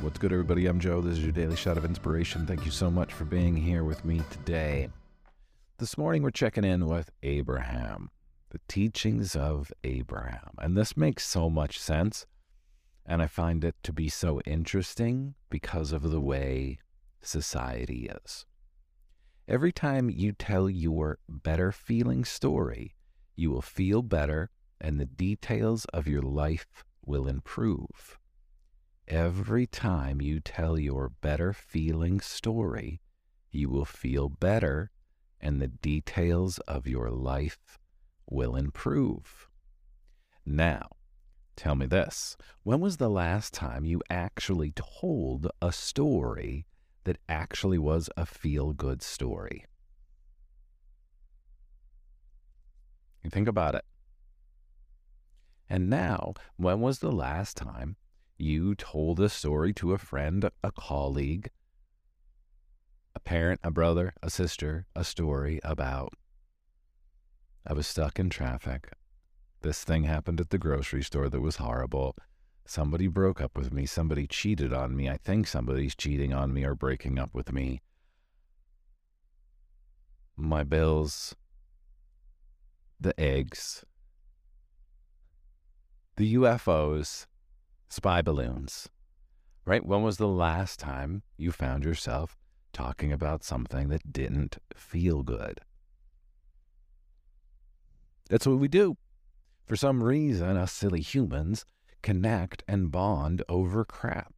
What's good, everybody? I'm Joe. This is your daily shot of inspiration. Thank you so much for being here with me today. This morning, we're checking in with Abraham, the teachings of Abraham. And this makes so much sense. And I find it to be so interesting because of the way society is. Every time you tell your better feeling story, you will feel better and the details of your life will improve. Every time you tell your better feeling story, you will feel better and the details of your life will improve. Now, tell me this when was the last time you actually told a story that actually was a feel good story? You think about it. And now, when was the last time you told a story to a friend, a colleague, a parent, a brother, a sister, a story about I was stuck in traffic. This thing happened at the grocery store that was horrible. Somebody broke up with me. Somebody cheated on me. I think somebody's cheating on me or breaking up with me. My bills, the eggs, the UFOs, spy balloons, right? When was the last time you found yourself talking about something that didn't feel good? That's what we do. For some reason, us silly humans connect and bond over crap.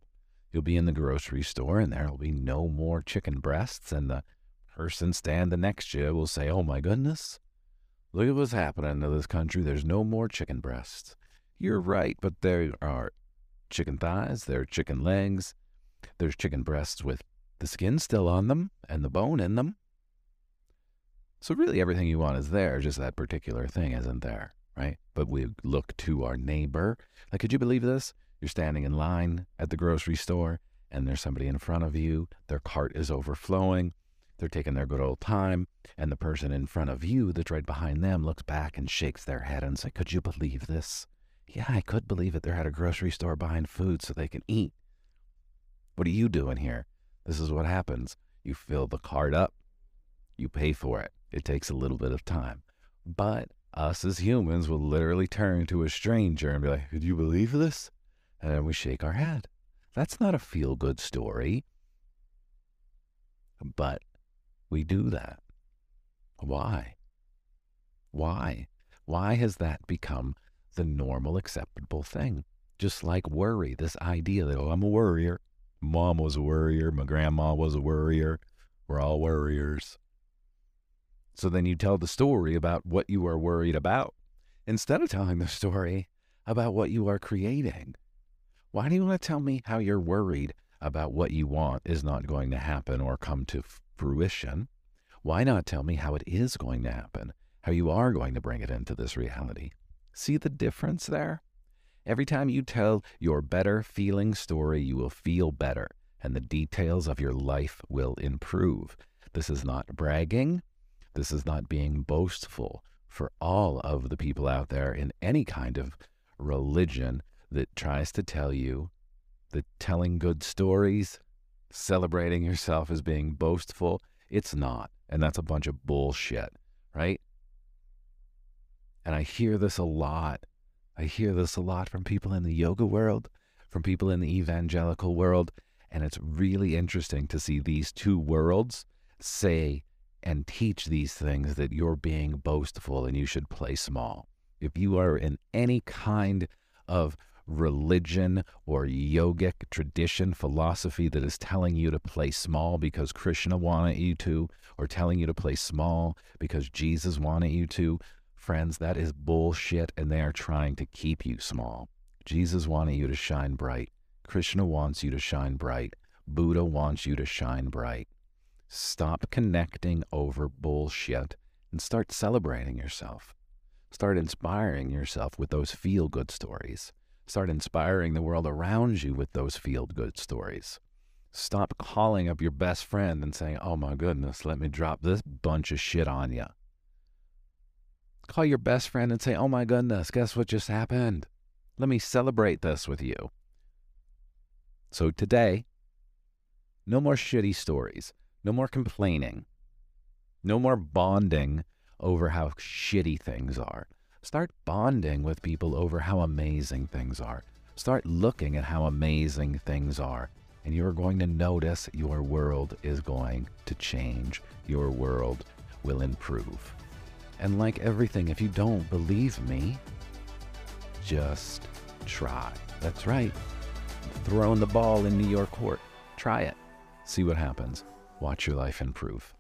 You'll be in the grocery store and there'll be no more chicken breasts, and the person standing next to you will say, Oh my goodness, look at what's happening to this country. There's no more chicken breasts. You're right, but there are chicken thighs, there are chicken legs, there's chicken breasts with the skin still on them and the bone in them. So, really, everything you want is there, just that particular thing isn't there, right? But we look to our neighbor. Like, could you believe this? You're standing in line at the grocery store, and there's somebody in front of you. Their cart is overflowing. They're taking their good old time, and the person in front of you that's right behind them looks back and shakes their head and says, Could you believe this? Yeah, I could believe it. They're at a grocery store buying food so they can eat. What are you doing here? This is what happens. You fill the cart up, you pay for it. It takes a little bit of time. But us as humans will literally turn to a stranger and be like, Could you believe this? And then we shake our head. That's not a feel good story. But we do that. Why? Why? Why has that become the normal acceptable thing. Just like worry, this idea that, oh, I'm a worrier. Mom was a worrier. My grandma was a worrier. We're all worriers. So then you tell the story about what you are worried about instead of telling the story about what you are creating. Why do you want to tell me how you're worried about what you want is not going to happen or come to fruition? Why not tell me how it is going to happen, how you are going to bring it into this reality? See the difference there? Every time you tell your better feeling story, you will feel better and the details of your life will improve. This is not bragging. This is not being boastful for all of the people out there in any kind of religion that tries to tell you that telling good stories, celebrating yourself as being boastful, it's not. And that's a bunch of bullshit, right? And I hear this a lot. I hear this a lot from people in the yoga world, from people in the evangelical world. And it's really interesting to see these two worlds say and teach these things that you're being boastful and you should play small. If you are in any kind of religion or yogic tradition, philosophy that is telling you to play small because Krishna wanted you to, or telling you to play small because Jesus wanted you to, Friends, that is bullshit, and they are trying to keep you small. Jesus wanted you to shine bright. Krishna wants you to shine bright. Buddha wants you to shine bright. Stop connecting over bullshit and start celebrating yourself. Start inspiring yourself with those feel good stories. Start inspiring the world around you with those feel good stories. Stop calling up your best friend and saying, Oh my goodness, let me drop this bunch of shit on you. Call your best friend and say, Oh my goodness, guess what just happened? Let me celebrate this with you. So today, no more shitty stories, no more complaining, no more bonding over how shitty things are. Start bonding with people over how amazing things are. Start looking at how amazing things are. And you're going to notice your world is going to change. Your world will improve. And like everything, if you don't believe me, just try. That's right. Throwing the ball into your court. Try it. See what happens. Watch your life improve.